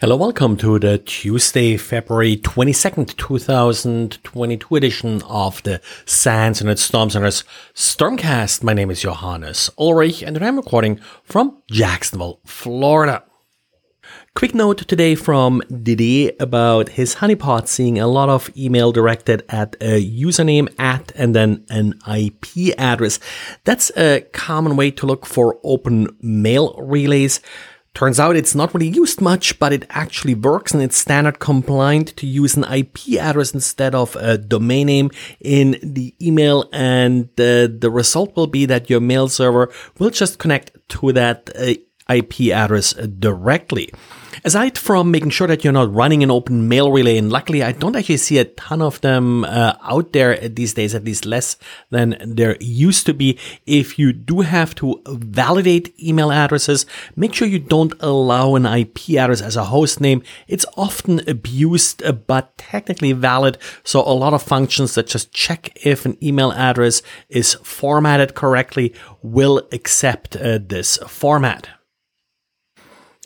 Hello, welcome to the Tuesday, February 22nd, 2022 edition of the SANS Internet Storm Center's Stormcast. My name is Johannes Ulrich and I'm recording from Jacksonville, Florida. Quick note today from Didier about his honeypot seeing a lot of email directed at a username at and then an IP address. That's a common way to look for open mail relays. Turns out it's not really used much, but it actually works and it's standard compliant to use an IP address instead of a domain name in the email. And the, the result will be that your mail server will just connect to that uh, IP address directly. Aside from making sure that you're not running an open mail relay, and luckily I don't actually see a ton of them uh, out there these days, at least less than there used to be. If you do have to validate email addresses, make sure you don't allow an IP address as a host name. It's often abused, uh, but technically valid. So a lot of functions that just check if an email address is formatted correctly will accept uh, this format.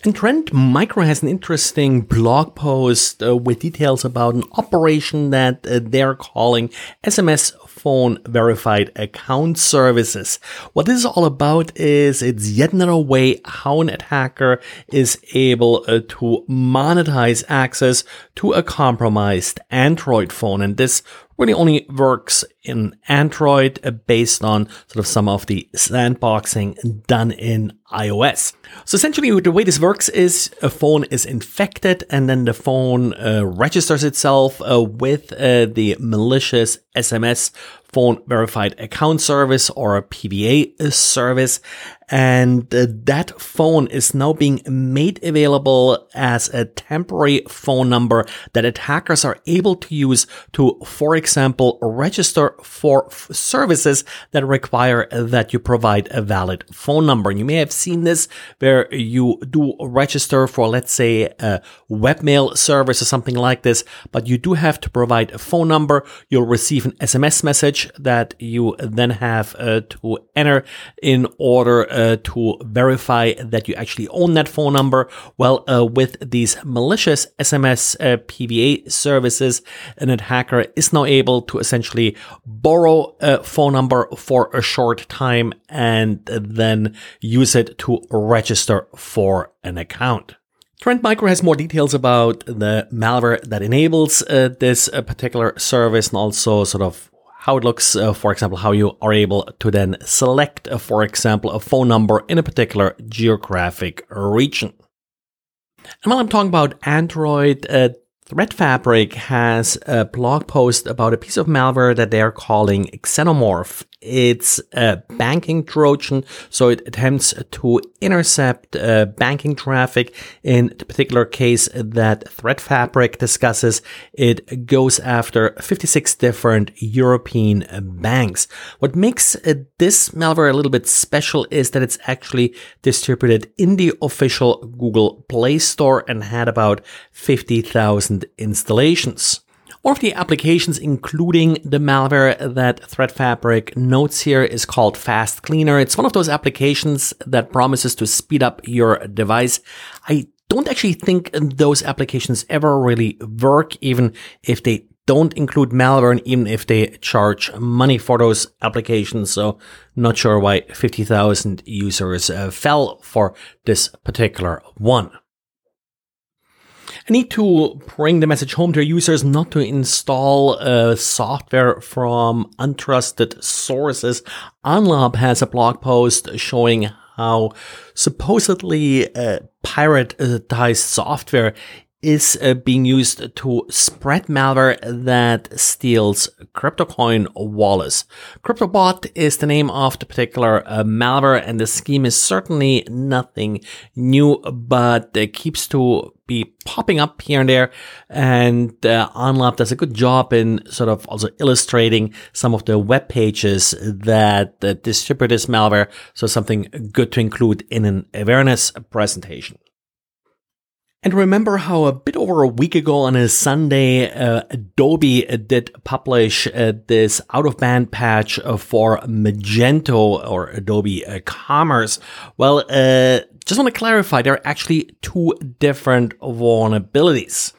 And Trend Micro has an interesting blog post uh, with details about an operation that uh, they're calling SMS phone verified account services. What this is all about is it's yet another way how an attacker is able uh, to monetize access to a compromised Android phone. And this really only works in Android uh, based on sort of some of the sandboxing done in iOS. So essentially the way this works is a phone is infected and then the phone uh, registers itself uh, with uh, the malicious SMS phone verified account service or a PVA service. And uh, that phone is now being made available as a temporary phone number that attackers are able to use to, for example, register for f- services that require that you provide a valid phone number. And you may have seen this where you do register for, let's say, a webmail service or something like this, but you do have to provide a phone number. You'll receive an SMS message that you then have uh, to enter in order uh, to verify that you actually own that phone number. Well, uh, with these malicious SMS uh, PVA services, an attacker is now able to essentially borrow a phone number for a short time and then use it to register for an account. Trend Micro has more details about the malware that enables uh, this uh, particular service and also sort of how it looks, uh, for example, how you are able to then select, uh, for example, a phone number in a particular geographic region. And while I'm talking about Android, uh, Threat Fabric has a blog post about a piece of malware that they're calling Xenomorph. It's a banking Trojan, so it attempts to intercept uh, banking traffic. In the particular case that Threat Fabric discusses, it goes after 56 different European banks. What makes uh, this malware a little bit special is that it's actually distributed in the official Google Play Store and had about 50,000 installations. One of the applications including the malware that Threat Fabric notes here is called Fast Cleaner. It's one of those applications that promises to speed up your device. I don't actually think those applications ever really work, even if they don't include malware and even if they charge money for those applications. So not sure why 50,000 users uh, fell for this particular one. I need to bring the message home to users not to install uh, software from untrusted sources. AhnLab has a blog post showing how supposedly uh, piratized software is uh, being used to spread malware that steals CryptoCoin wallets. CryptBot is the name of the particular uh, malware, and the scheme is certainly nothing new, but it keeps to be popping up here and there. And uh, does a good job in sort of also illustrating some of the web pages that, that distribute this malware. So something good to include in an awareness presentation. And remember how a bit over a week ago on a Sunday, uh, Adobe did publish uh, this out of band patch uh, for Magento or Adobe uh, Commerce. Well, uh, just want to clarify, there are actually two different vulnerabilities.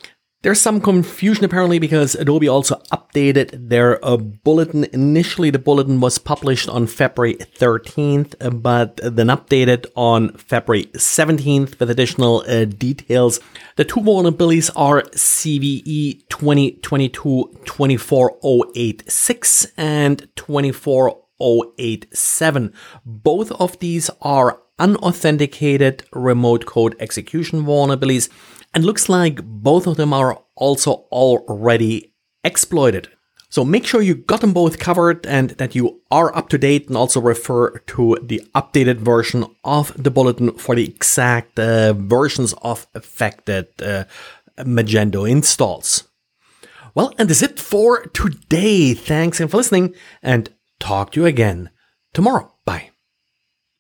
There's some confusion apparently because Adobe also updated their uh, bulletin. Initially, the bulletin was published on February 13th, uh, but then updated on February 17th with additional uh, details. The two vulnerabilities are CVE 2022-24086 and 24087. Both of these are unauthenticated remote code execution vulnerabilities and looks like both of them are also already exploited. So make sure you got them both covered and that you are up to date and also refer to the updated version of the bulletin for the exact uh, versions of affected uh, Magento installs. Well, and that's it for today. Thanks again for listening and talk to you again tomorrow. Bye.